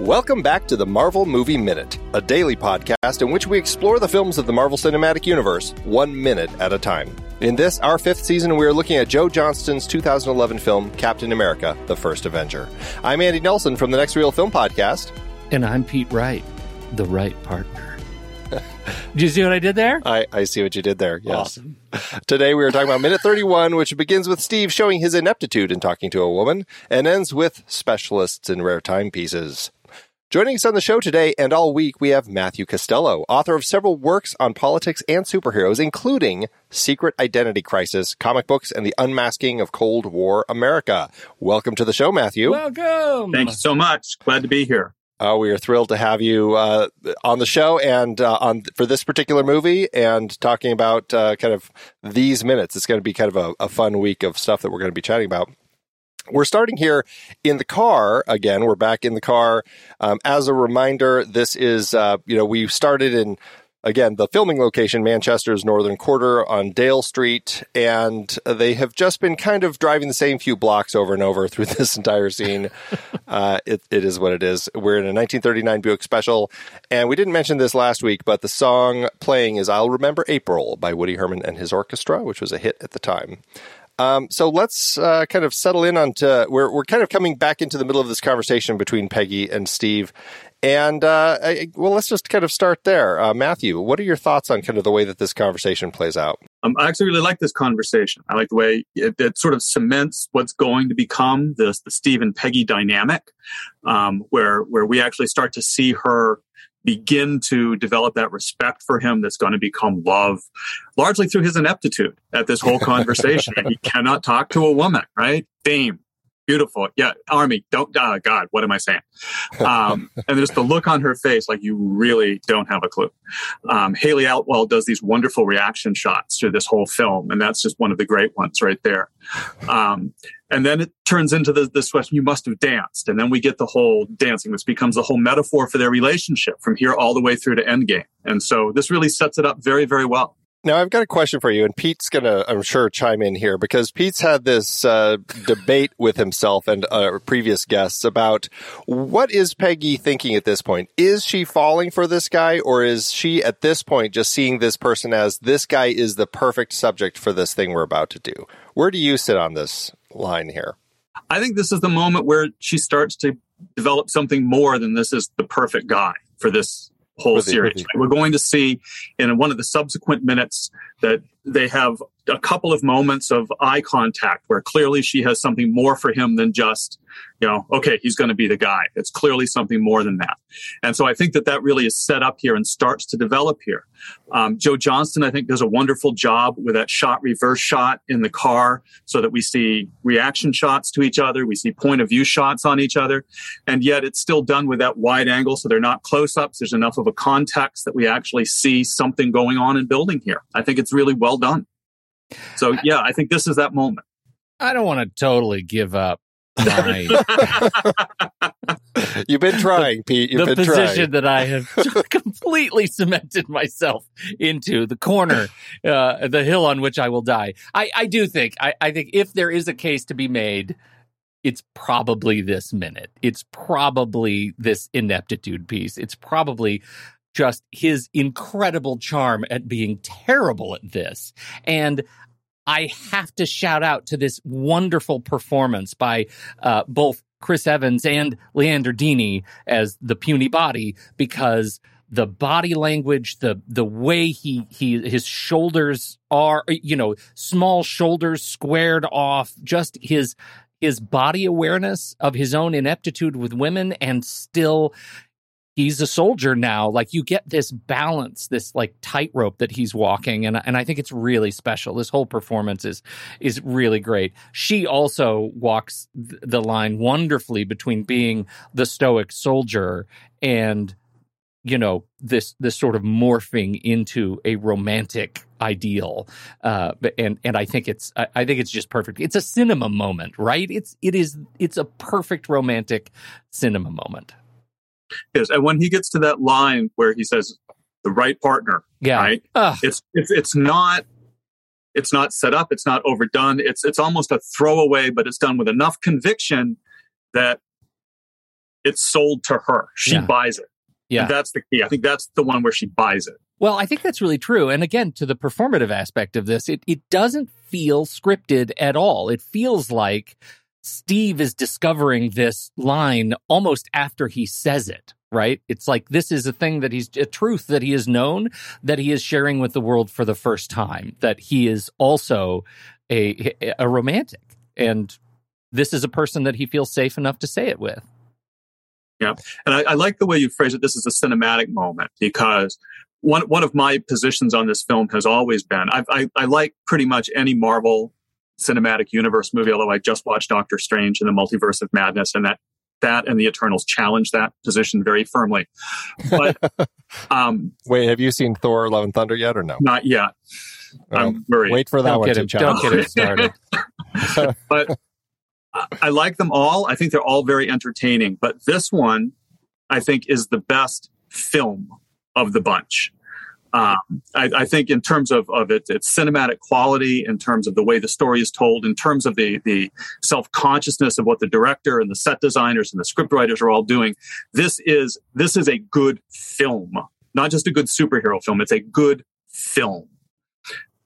Welcome back to the Marvel Movie Minute, a daily podcast in which we explore the films of the Marvel Cinematic Universe one minute at a time. In this, our fifth season, we are looking at Joe Johnston's 2011 film, Captain America The First Avenger. I'm Andy Nelson from the Next Reel Film Podcast. And I'm Pete Wright, the right partner. Do you see what I did there? I, I see what you did there. Yes. Awesome. Today we are talking about minute 31, which begins with Steve showing his ineptitude in talking to a woman and ends with specialists in rare timepieces. Joining us on the show today and all week, we have Matthew Costello, author of several works on politics and superheroes, including Secret Identity Crisis, comic books, and the unmasking of Cold War America. Welcome to the show, Matthew. Welcome. Thank you so much. Glad to be here. Uh, we are thrilled to have you uh, on the show and uh, on for this particular movie and talking about uh, kind of these minutes. It's going to be kind of a, a fun week of stuff that we're going to be chatting about. We're starting here in the car again. We're back in the car. Um, as a reminder, this is, uh, you know, we started in, again, the filming location, Manchester's Northern Quarter on Dale Street, and they have just been kind of driving the same few blocks over and over through this entire scene. uh, it, it is what it is. We're in a 1939 Buick Special, and we didn't mention this last week, but the song playing is I'll Remember April by Woody Herman and his orchestra, which was a hit at the time. Um, so let's uh, kind of settle in on to we're we're kind of coming back into the middle of this conversation between Peggy and Steve, and uh, I, well, let's just kind of start there. Uh, Matthew, what are your thoughts on kind of the way that this conversation plays out? Um, I actually really like this conversation. I like the way it, it sort of cements what's going to become the the Steve and Peggy dynamic, um, where where we actually start to see her begin to develop that respect for him that's going to become love largely through his ineptitude at this whole conversation. he cannot talk to a woman, right? Dame. Beautiful. Yeah. Army. Don't, uh, God, what am I saying? Um, and just the look on her face, like you really don't have a clue. Um, Hayley Atwell does these wonderful reaction shots through this whole film. And that's just one of the great ones right there. Um, and then it turns into the, this question, you must have danced. And then we get the whole dancing. This becomes a whole metaphor for their relationship from here all the way through to Endgame. And so this really sets it up very, very well. Now, I've got a question for you, and Pete's going to, I'm sure, chime in here because Pete's had this uh, debate with himself and uh, previous guests about what is Peggy thinking at this point? Is she falling for this guy, or is she at this point just seeing this person as this guy is the perfect subject for this thing we're about to do? Where do you sit on this line here? I think this is the moment where she starts to develop something more than this is the perfect guy for this whole series. We're going to see in one of the subsequent minutes that they have a couple of moments of eye contact where clearly she has something more for him than just, you know, okay, he's going to be the guy. It's clearly something more than that. And so I think that that really is set up here and starts to develop here. Um, Joe Johnston, I think, does a wonderful job with that shot reverse shot in the car so that we see reaction shots to each other. We see point of view shots on each other. And yet it's still done with that wide angle. So they're not close ups. There's enough of a context that we actually see something going on in building here. I think it's really well done. So yeah, I think this is that moment. I don't want to totally give up my You've been trying, Pete. You've the been position trying. that I have completely cemented myself into the corner, uh, the hill on which I will die. I, I do think I, I think if there is a case to be made, it's probably this minute. It's probably this ineptitude piece. It's probably just his incredible charm at being terrible at this. And I have to shout out to this wonderful performance by uh, both Chris Evans and Leander Deeny as the puny body because the body language, the the way he he his shoulders are, you know, small shoulders squared off, just his his body awareness of his own ineptitude with women and still he's a soldier now. Like you get this balance, this like tightrope that he's walking, and and I think it's really special. This whole performance is is really great. She also walks the line wonderfully between being the stoic soldier and you know this this sort of morphing into a romantic ideal uh and and i think it's I, I think it's just perfect it's a cinema moment right it's it is it's a perfect romantic cinema moment Yes, and when he gets to that line where he says the right partner, yeah right? Ugh. It's it's it's not it's not set up, it's not overdone. It's it's almost a throwaway, but it's done with enough conviction that it's sold to her. She Yeah. buys it. Yeah. And that's the key. I think that's the one where she buys it. Well, I think that's really true. And again, to the performative aspect of this, it, it doesn't feel scripted at all. It feels like Steve is discovering this line almost after he says it, right? It's like this is a thing that he's a truth that he has known that he is sharing with the world for the first time, that he is also a, a romantic. And this is a person that he feels safe enough to say it with. Yeah. And I, I like the way you phrase it. This is a cinematic moment because one one of my positions on this film has always been I, I, I like pretty much any Marvel cinematic universe movie. Although I just watched Doctor Strange and the Multiverse of Madness, and that that and the Eternals challenge that position very firmly. But um, Wait, have you seen Thor: Love and Thunder yet, or no? not yet. Well, I'm worried. wait for that Don't one get to him, challenge. don't get him started. but I- I like them all. I think they're all very entertaining. But this one, I think, is the best film of the bunch. Um, I, I think, in terms of, of it, its cinematic quality, in terms of the way the story is told, in terms of the the self consciousness of what the director and the set designers and the script writers are all doing, this is this is a good film, not just a good superhero film. It's a good film.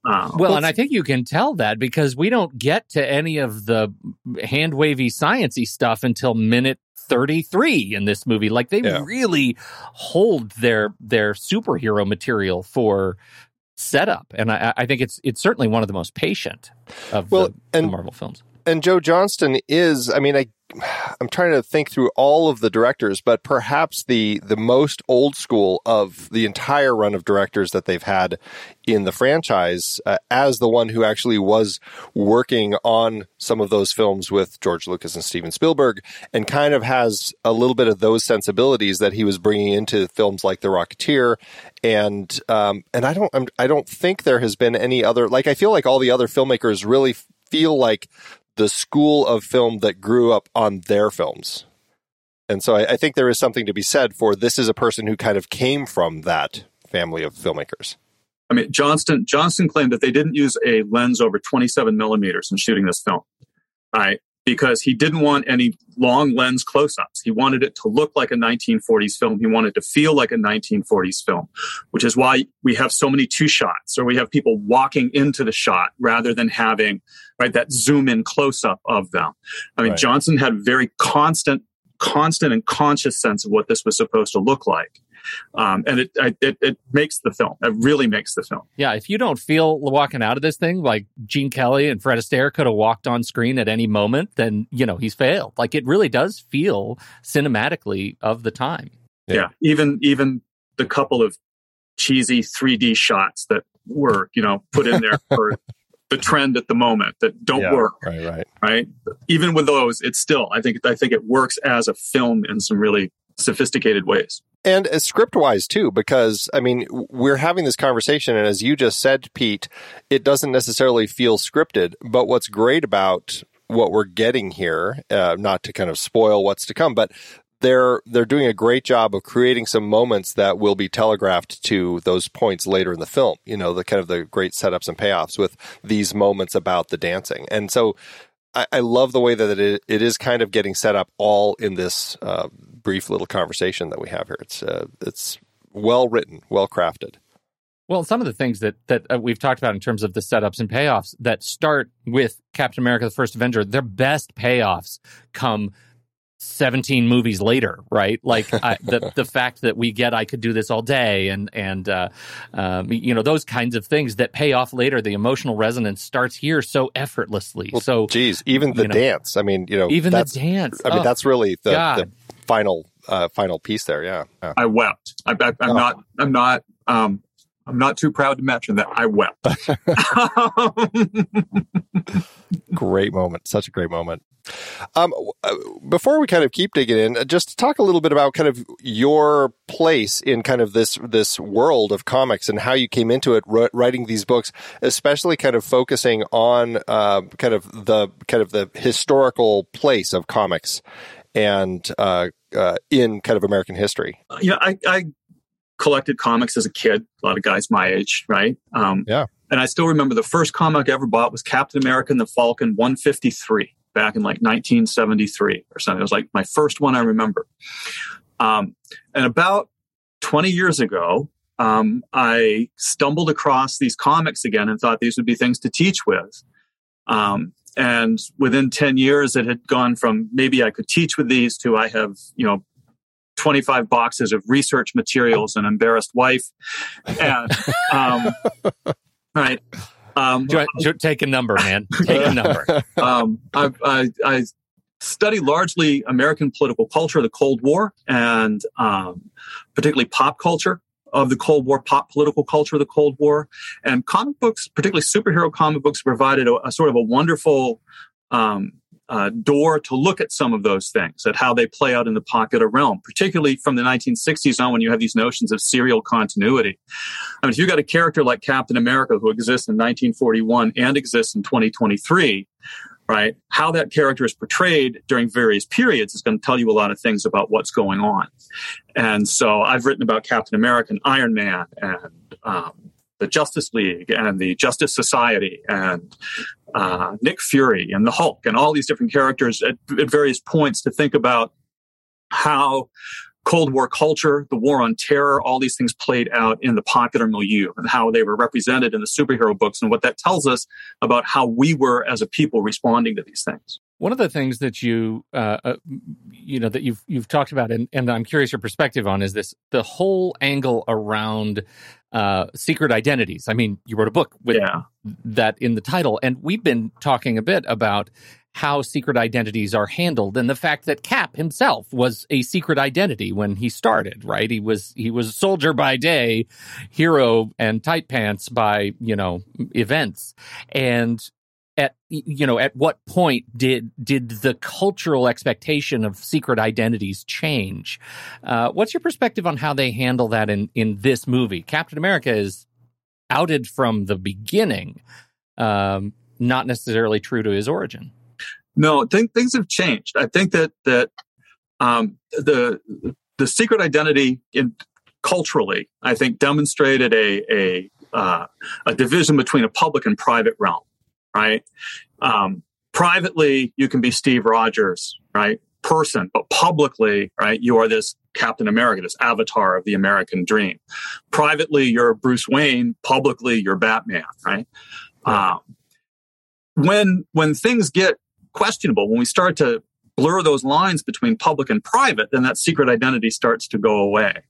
Uh, Well, and I think you can tell that because we don't get to any of the hand wavy sciency stuff until minute 33 in this movie. Like they Yeah. really hold their their superhero material for setup. And I, I think it's it's certainly one of the most patient of Well, the, the Marvel films. And Joe Johnston is I mean I I'm trying to think through all of the directors but perhaps the the most old school of the entire run of directors that they've had in the franchise uh, as the one who actually was working on some of those films with George Lucas and Steven Spielberg and kind of has a little bit of those sensibilities that he was bringing into films like The Rocketeer. And um and I don't I'm, I don't think there has been any other like I feel like all the other filmmakers really feel like the school of film that grew up on their films. And so I, I think there is something to be said for this is a person who kind of came from that family of filmmakers. I mean, Johnston Johnston claimed that they didn't use a lens over 27 millimeters in shooting this film, right? Because he didn't want any long lens close-ups. He wanted it to look like a 1940s film. He wanted to feel like a 1940s film, which is why we have so many two shots, or we have people walking into the shot rather than having right that zoom in close-up of them. I mean, Right. Johnston had a very constant, constant and conscious sense of what this was supposed to look like. Um, and it, I- it it makes the film. It really makes the film. Yeah, if you don't feel walking out of this thing like Gene Kelly and Fred Astaire could have walked on screen at any moment, then you know he's failed. Like it really does feel cinematically of the time. Yeah. yeah. even even the couple of cheesy 3d shots that were you know put in there for the trend at the moment that don't Yeah, work Right, right. right even with those it's still i think i think it works as a film in some really sophisticated ways And script wise too, because I mean, we're having this conversation, and as you just said, Pete, it doesn't necessarily feel scripted. But what's great about what we're getting here, uh, not to kind of spoil what's to come, but they're they're doing a great job of creating some moments that will be telegraphed to those points later in the film. You know, the kind of the great setups and payoffs with these moments about the dancing, and so. I, I love the way that it, it is kind of getting set up all in this uh, brief little conversation that we have here. It's uh, it's well written, well crafted. Well, some of the things that that uh, we've talked about in terms of the setups and payoffs that start with Captain America: The First Avenger, their best payoffs come 17 movies later, right? Like I, the the fact that we get "I could do this all day" and and uh, um, you know those kinds of things that pay off later. The emotional resonance starts here so effortlessly. Well, so Geez, even the know, dance. I mean, you know, even the dance. I mean, oh, that's really the, the. Final uh, final piece there. Yeah. yeah. i wept I, i'm Oh. not i'm not um i'm not too proud to mention that i wept great moment such a great moment um, uh, before we kind of keep digging in uh, just talk a little bit about kind of your place in kind of this this world of comics and how you came into it wr- writing these books especially kind of focusing on uh, kind of the kind of the historical place of comics and uh, uh, in kind of american history Yeah, I, I collected comics as a kid. A lot of guys my age, right? Um, Yeah. And I still remember the first comic I ever bought was Captain America and the Falcon 153. back in like 1973 or something. It was like my first one I remember. Um, and about 20 years ago, um, I stumbled across these comics again and thought these would be things to teach with. Um, and within 10 years, it had gone from maybe I could teach with these to I have, you know, 25 boxes of research materials, an embarrassed wife. And, um, right. Um, take a number, man. Take a number. um, I, I, I study largely American political culture, the Cold War, and um, particularly pop culture of the Cold War, pop political culture of the Cold War. And comic books, particularly superhero comic books, provided a, a sort of a wonderful um, uh, door to look at some of those things, at how they play out in the popular realm, particularly from the 1960s on when you have these notions of serial continuity. I mean, if you've got a character like Captain America who exists in 1941 and exists in 2023, right? How that character is portrayed during various periods is going to tell you a lot of things about what's going on. And so I've written about Captain America and Iron Man and um, the Justice League and the Justice Society and uh, Nick Fury and the Hulk and all these different characters at, at various points to think about how Cold War culture, the war on terror, all these things played out in the popular milieu and how they were represented in the superhero books and what that tells us about how we were as a people responding to these things. One of the things that you, uh, uh, you know, that you've you've talked about, and, and I'm curious your perspective on, is this the whole angle around uh, secret identities. I mean, you wrote a book with yeah. that in the title, and we've been talking a bit about how secret identities are handled and the fact that Cap himself was a secret identity when he started, right? He was he was a soldier by day, hero and tight pants by, you know, events. And at you know, at what point did did the cultural expectation of secret identities change? Uh, what's your perspective on how they handle that in in this movie? Captain America is outed from the beginning, um, not necessarily true to his origin. No, th- things have changed. I think that that um, the the secret identity in culturally, I think, demonstrated a a uh, a division between a public and private realm. Right. Um, privately, you can be Steve Rogers, right? Person, but publicly, right? You are this Captain America, this avatar of the American dream. Privately, you're Bruce Wayne. Publicly, you're Batman, right? Um, when when things get questionable. When we start to blur those lines between public and private, then that secret identity starts to go away.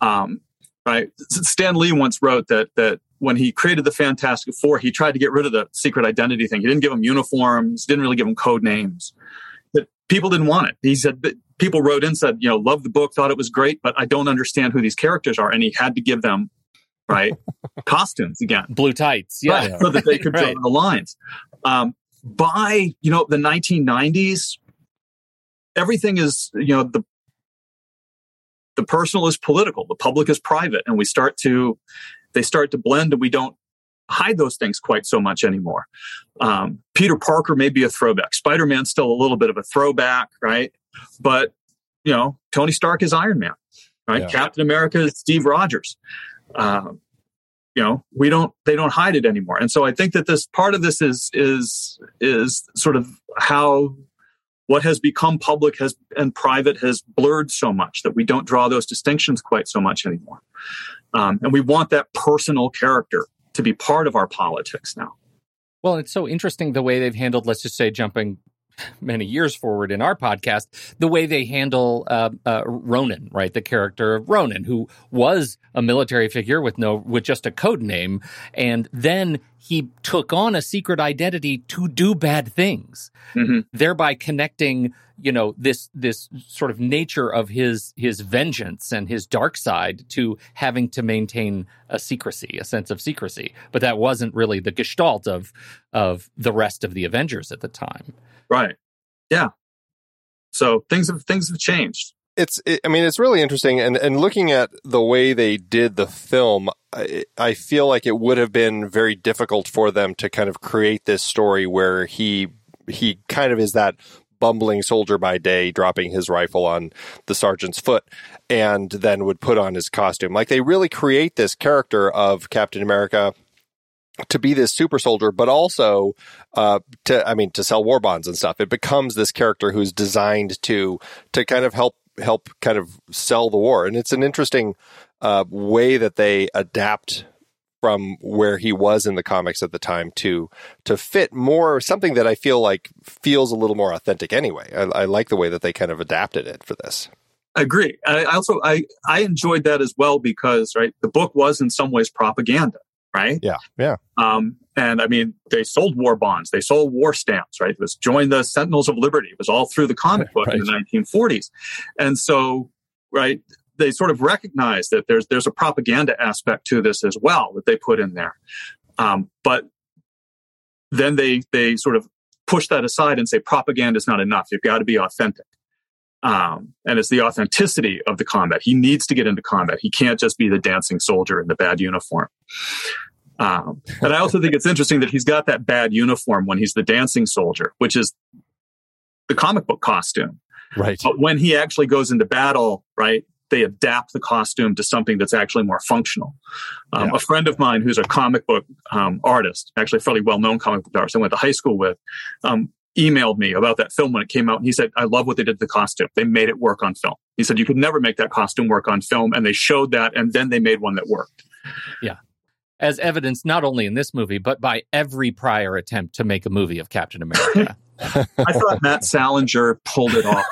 Um, right? Stan Lee once wrote that that when he created the Fantastic Four, he tried to get rid of the secret identity thing. He didn't give them uniforms, didn't really give them code names. But people didn't want it. He said people wrote in said, you know, love the book, thought it was great, but I don't understand who these characters are, and he had to give them right costumes again, blue tights, yeah, right, so that they could right. draw the lines. Um, by you know the 1990s everything is you know the the personal is political the public is private and we start to they start to blend and we don't hide those things quite so much anymore. Um, peter parker may be a throwback. Spider-man's still a little bit of a throwback right? But you know tony stark is iron man right? Yeah. captain america is steve rogers. Um, you know we don't they don't hide it anymore. And so i think that this part of this is is is sort of how what has become public has and private has blurred so much that we don't draw those distinctions quite so much anymore. Um, and we want that personal character to be part of our politics now. Well it's so interesting the way they've handled let's just say jumping many years forward in our podcast, the way they handle uh, uh, Ronin, right? The character of Ronan, who was a military figure with no, with just a code name, and then he took on a secret identity to do bad things, mm-hmm. thereby connecting, you know, this this sort of nature of his his vengeance and his dark side to having to maintain a secrecy, a sense of secrecy. But that wasn't really the gestalt of of the rest of the Avengers at the time. Right. Yeah. So things have things have changed. It's it, I mean it's really interesting and and looking at the way they did the film I, I feel like it would have been very difficult for them to kind of create this story where he he kind of is that bumbling soldier by day, dropping his rifle on the sergeant's foot, and then would put on his costume. Like they really create this character of Captain America to be this super soldier, but also uh, to I mean to sell war bonds and stuff. It becomes this character who's designed to to kind of help help kind of sell the war, and it's an interesting uh, way that they adapt from where he was in the comics at the time to to fit more something that I feel like feels a little more authentic anyway. I, I like the way that they kind of adapted it for this. I agree. I also I I enjoyed that as well because right the book was in some ways propaganda right? Yeah, yeah. Um, and I mean, they sold war bonds, they sold war stamps, right? It was join the Sentinels of Liberty. It was all through the comic book right. in the 1940s, and so right, they sort of recognize that there's there's a propaganda aspect to this as well that they put in there, um, but then they they sort of push that aside and say propaganda is not enough. You've got to be authentic. Um, and it's the authenticity of the combat. He needs to get into combat. He can't just be the dancing soldier in the bad uniform. Um, and I also think it's interesting that he's got that bad uniform when he's the dancing soldier, which is the comic book costume. Right. But when he actually goes into battle, right, they adapt the costume to something that's actually more functional. Um, yeah. A friend of mine who's a comic book um, artist, actually a fairly well known comic book artist I went to high school with, um, emailed me about that film when it came out and he said i love what they did to the costume. They made it work on film. He said you could never make that costume work on film and they showed that and then they made one that worked. Yeah. As evidence not only in this movie but by every prior attempt to make a movie of captain america. I thought matt salinger pulled it off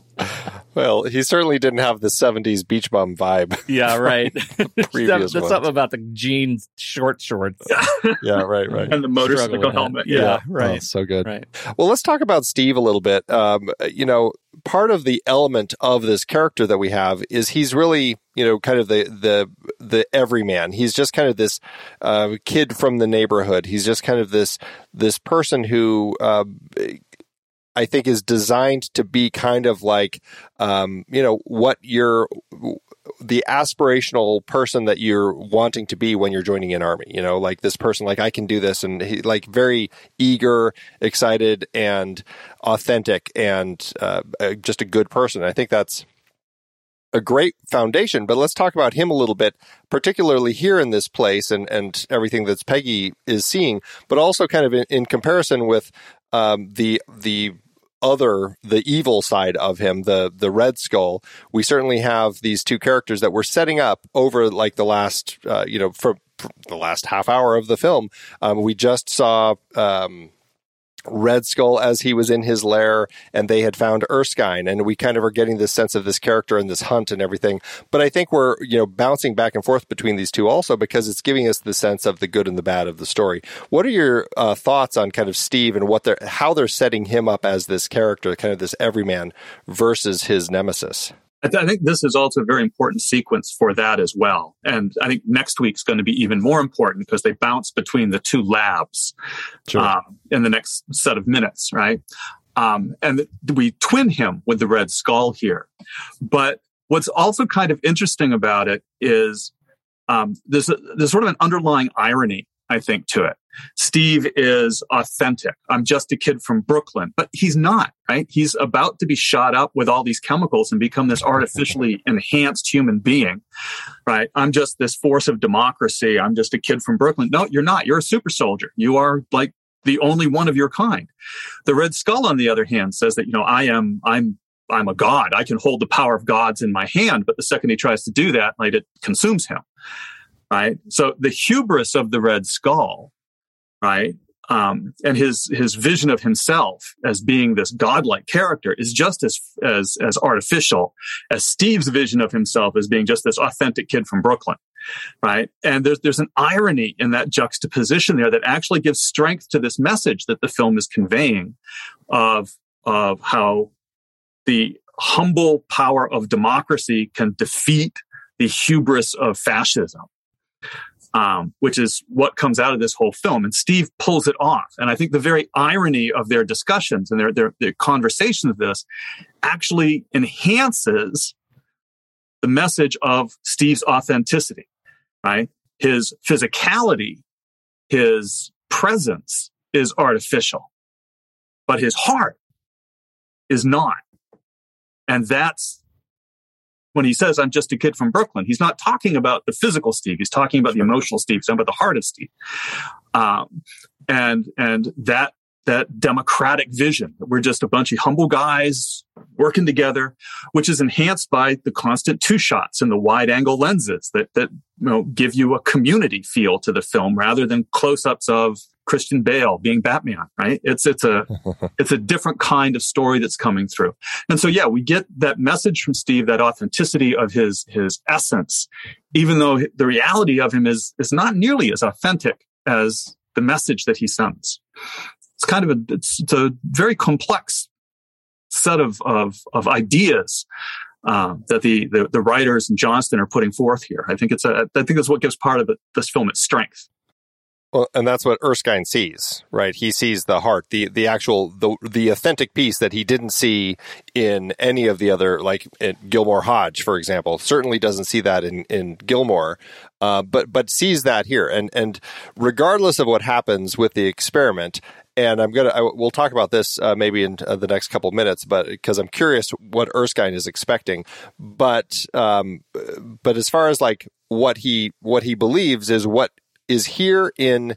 Well, he certainly didn't have the '70s beach bum vibe. Yeah, right. There's something about the jeans short shorts. yeah, right, right. And the motorcycle helmet. Yeah, yeah, right. Oh, so good. Right. Well, let's talk about Steve a little bit. Um, you know, part of the element of this character that we have is he's really, you know, kind of the the the everyman. He's just kind of this uh, kid from the neighborhood. He's just kind of this this person who uh, I think is designed to be kind of like, um, you know, what you're, the aspirational person that you're wanting to be when you're joining an army. You know, like this person, like I can do this, and he, like very eager, excited, and authentic, and uh, just a good person. I think that's a great foundation. But let's talk about him a little bit, particularly here in this place and and everything that Peggy is seeing, but also kind of in, in comparison with um, the the other the evil side of him the the red skull we certainly have these two characters that we're setting up over like the last uh, you know for, for, the last half hour of the film. Um, we just saw um, Red Skull as he was in his lair, and they had found Erskine, and we kind of are getting this sense of this character and this hunt and everything. But I think we're you know bouncing back and forth between these two also because it's giving us the sense of the good and the bad of the story. What are your uh, thoughts on kind of Steve and what they're how they're setting him up as this character, kind of this everyman versus his nemesis? I, th- I, think this is also a very important sequence for that as well. And I think next week's going to be even more important because they bounce between the two labs sure. um, in the next set of minutes, right? Um, and th- we twin him with the Red Skull here. But what's also kind of interesting about it is um, there's, a, there's sort of an underlying irony I think, to it. Steve is authentic. I'm just a kid from Brooklyn, but he's not, right? He's about to be shot up with all these chemicals and become this artificially enhanced human being, right? I'm just this force of democracy. I'm just a kid from Brooklyn. No, you're not. You're a super soldier. You are like the only one of your kind. The Red Skull, on the other hand, says that, you know, I am, I'm I'm a god. I can hold the power of gods in my hand. But the second he tries to do that, like it consumes him right? So the hubris of the Red Skull, right? Um, and his his vision of himself as being this godlike character is just as as as artificial as Steve's vision of himself as being just this authentic kid from Brooklyn, right? And there's there's an irony in that juxtaposition there that actually gives strength to this message that the film is conveying of of how the humble power of democracy can defeat the hubris of fascism um, which is what comes out of this whole film. And Steve pulls it off. And I think the very irony of their discussions and their, their, their conversation of this actually enhances the message of Steve's authenticity, right? His physicality, his presence is artificial, but his heart is not. And that's when he says, I'm just a kid from Brooklyn, he's not talking about the physical Steve. He's talking about the emotional Steve. He's talking about the heart of Steve. Um, and, and that, that democratic vision that we're just a bunch of humble guys working together, which is enhanced by the constant two shots and the wide angle lenses that, that, you know, give you a community feel to the film rather than close ups of Christian Bale being Batman, right? It's, it's a, it's a different kind of story that's coming through. And so, yeah, we get that message from Steve, that authenticity of his, his essence, even though the reality of him is, is not nearly as authentic as the message that he sends. It's kind of a, it's, it's a very complex set of, of, of ideas um, that the, the, the writers and Johnston are putting forth here. I think it's a I think that's what gives part of it, this film its strength. Well, and that's what Erskine sees, right? He sees the heart, the the actual the the authentic piece that he didn't see in any of the other, like Gilmore Hodge, for example. Certainly doesn't see that in in Gilmore, uh, but but sees that here. And and regardless of what happens with the experiment, and I'm gonna I, we'll talk about this uh, maybe in uh, the next couple minutes, but because I'm curious what Erskine is expecting. But um, but as far as like what he what he believes is what is here in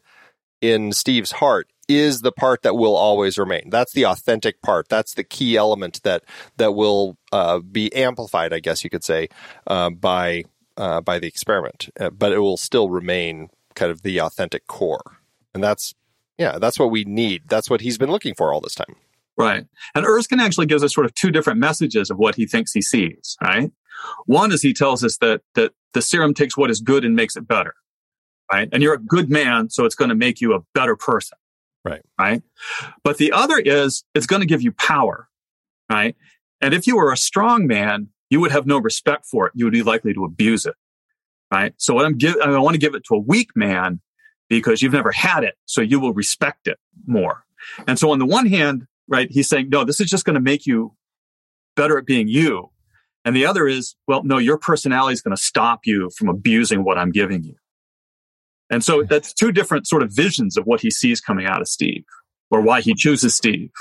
in Steve's heart is the part that will always remain. That's the authentic part. That's the key element that that will uh, be amplified, I guess you could say, uh, by uh, by the experiment. Uh, but it will still remain kind of the authentic core, and that's yeah, that's what we need. That's what he's been looking for all this time. Right. And Erskine actually gives us sort of two different messages of what he thinks he sees. Right. One is he tells us that that the serum takes what is good and makes it better right? And you're a good man, so it's going to make you a better person. Right. Right. But the other is it's going to give you power. Right. And if you were a strong man, you would have no respect for it. You would be likely to abuse it. Right. So what I'm giving, I want to give it to a weak man because you've never had it. So you will respect it more. And so on the one hand, right, he's saying, no, this is just going to make you better at being you. And the other is, well, no, your personality is going to stop you from abusing what I'm giving you. And so that's two different sort of visions of what he sees coming out of Steve or why he chooses Steve.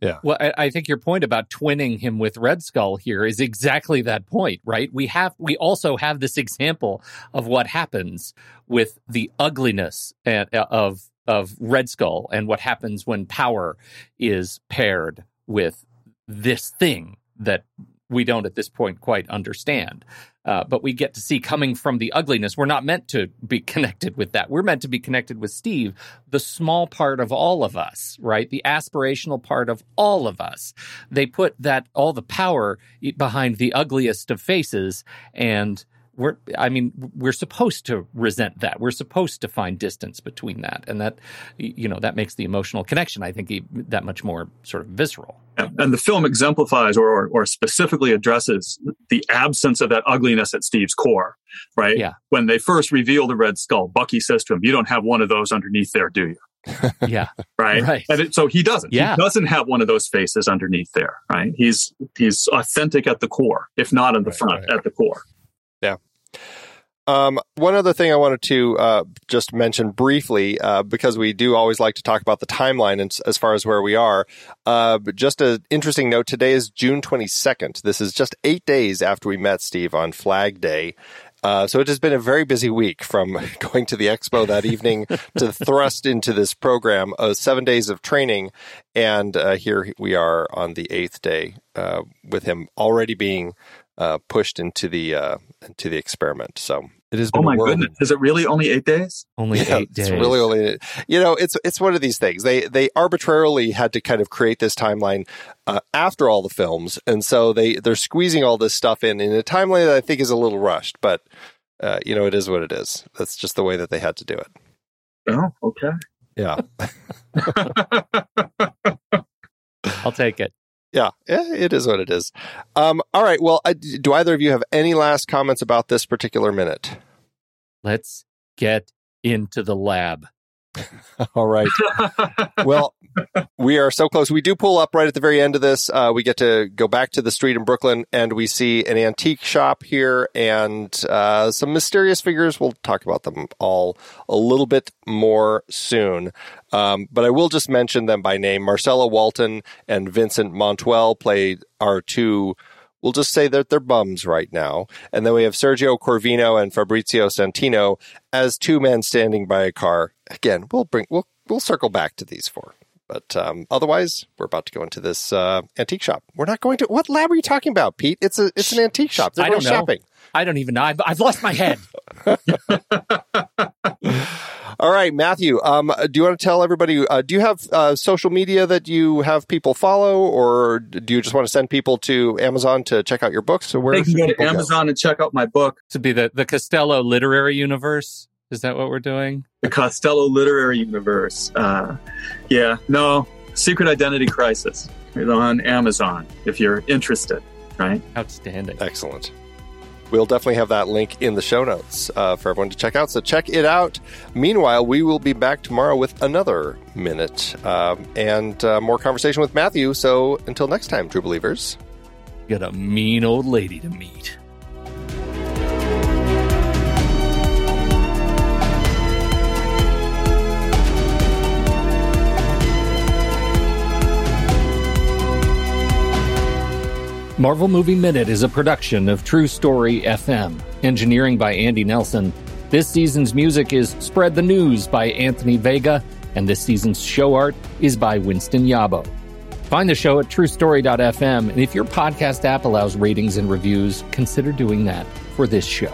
Yeah. Well, I, I, think your point about twinning him with Red Skull here is exactly that point, right? We have, we also have this example of what happens with the ugliness uh, of, of Red Skull and what happens when power is paired with this thing that we don't at this point quite understand. Uh, but we get to see coming from the ugliness. We're not meant to be connected with that. We're meant to be connected with Steve, the small part of all of us, right? The aspirational part of all of us. They put that all the power behind the ugliest of faces and we're i mean we're supposed to resent that. We're supposed to find distance between that. And that you know that makes the emotional connection i think that much more sort of visceral. And the film exemplifies or, or specifically addresses the absence of that ugliness at steve's core right? Yeah. When they first reveal the red skull bucky says to him you don't have one of those underneath there do you? Yeah. Right? Right. And it, so he doesn't. Yeah. he doesn't have one of those faces underneath there right? He's he's authentic at the core if not in the right, front right. at the core. yeah. Um, one other thing I wanted to uh, just mention briefly, uh, because we do always like to talk about the timeline and, as far as where we are. Uh, but just an interesting note: today is June 22nd. This is just eight days after we met Steve on Flag Day. Uh, so it has been a very busy week from going to the expo that evening to thrust into this program of seven days of training. And uh, here we are on the eighth day uh, with him already being uh, pushed into the uh, into the experiment. So it has been. Oh my goodness! Is it really only eight days? Only yeah, eight days. It's really only. You know, it's it's one of these things. They they arbitrarily had to kind of create this timeline uh, after all the films, and so they they're squeezing all this stuff in in a timeline that I think is a little rushed. But uh, you know, it is what it is. That's just the way that they had to do it. Oh, okay. Yeah. I'll take it yeah, it is what it is. Um, all right. Well, I, do either of you have any last comments about this particular minute? Let's get into the lab. All right. well, we are so close. We do pull up right at the very end of this. Uh, we get to go back to the street in Brooklyn and we see an antique shop here and uh, some mysterious figures. We'll talk about them all a little bit more soon. Um, but I will just mention them by name. Marcella Walton and Vincent Montwell play our two We'll just say that they're bums right now. And then we have Sergio Corvino and Fabrizio Santino as two men standing by a car. Again, we'll bring we'll we'll circle back to these four. But um, otherwise, we're about to go into this uh, antique shop. We're not going to. What lab are you talking about, Pete? It's a it's an antique shop. They're I don't know. I don't even know. I've, I've lost my head. All right, Matthew. Um, do you want to tell everybody? Uh, do you have uh, social media that you have people follow, or do you just want to send people to Amazon to check out your books? So where They can go to people Amazon and check out my book, to be the, the Costello literary universe. Is that what we're doing? The Costello Literary Universe. Uh, yeah, no, Secret Identity Crisis. It's on Amazon if you're interested, right? Outstanding. Excellent. We'll definitely have that link in the show notes uh, for everyone to check out. So check it out. Meanwhile, we will be back tomorrow with another minute um, and uh, more conversation with Matthew. So until next time, true believers. Got a mean old lady to meet. Marvel Movie Minute is a production of True Story FM. Engineering by Andy Nelson. This season's music is Spread the News by Anthony Vega, and this season's show art is by Winston Yabo. Find the show at truestory.fm, and if your podcast app allows ratings and reviews, consider doing that for this show.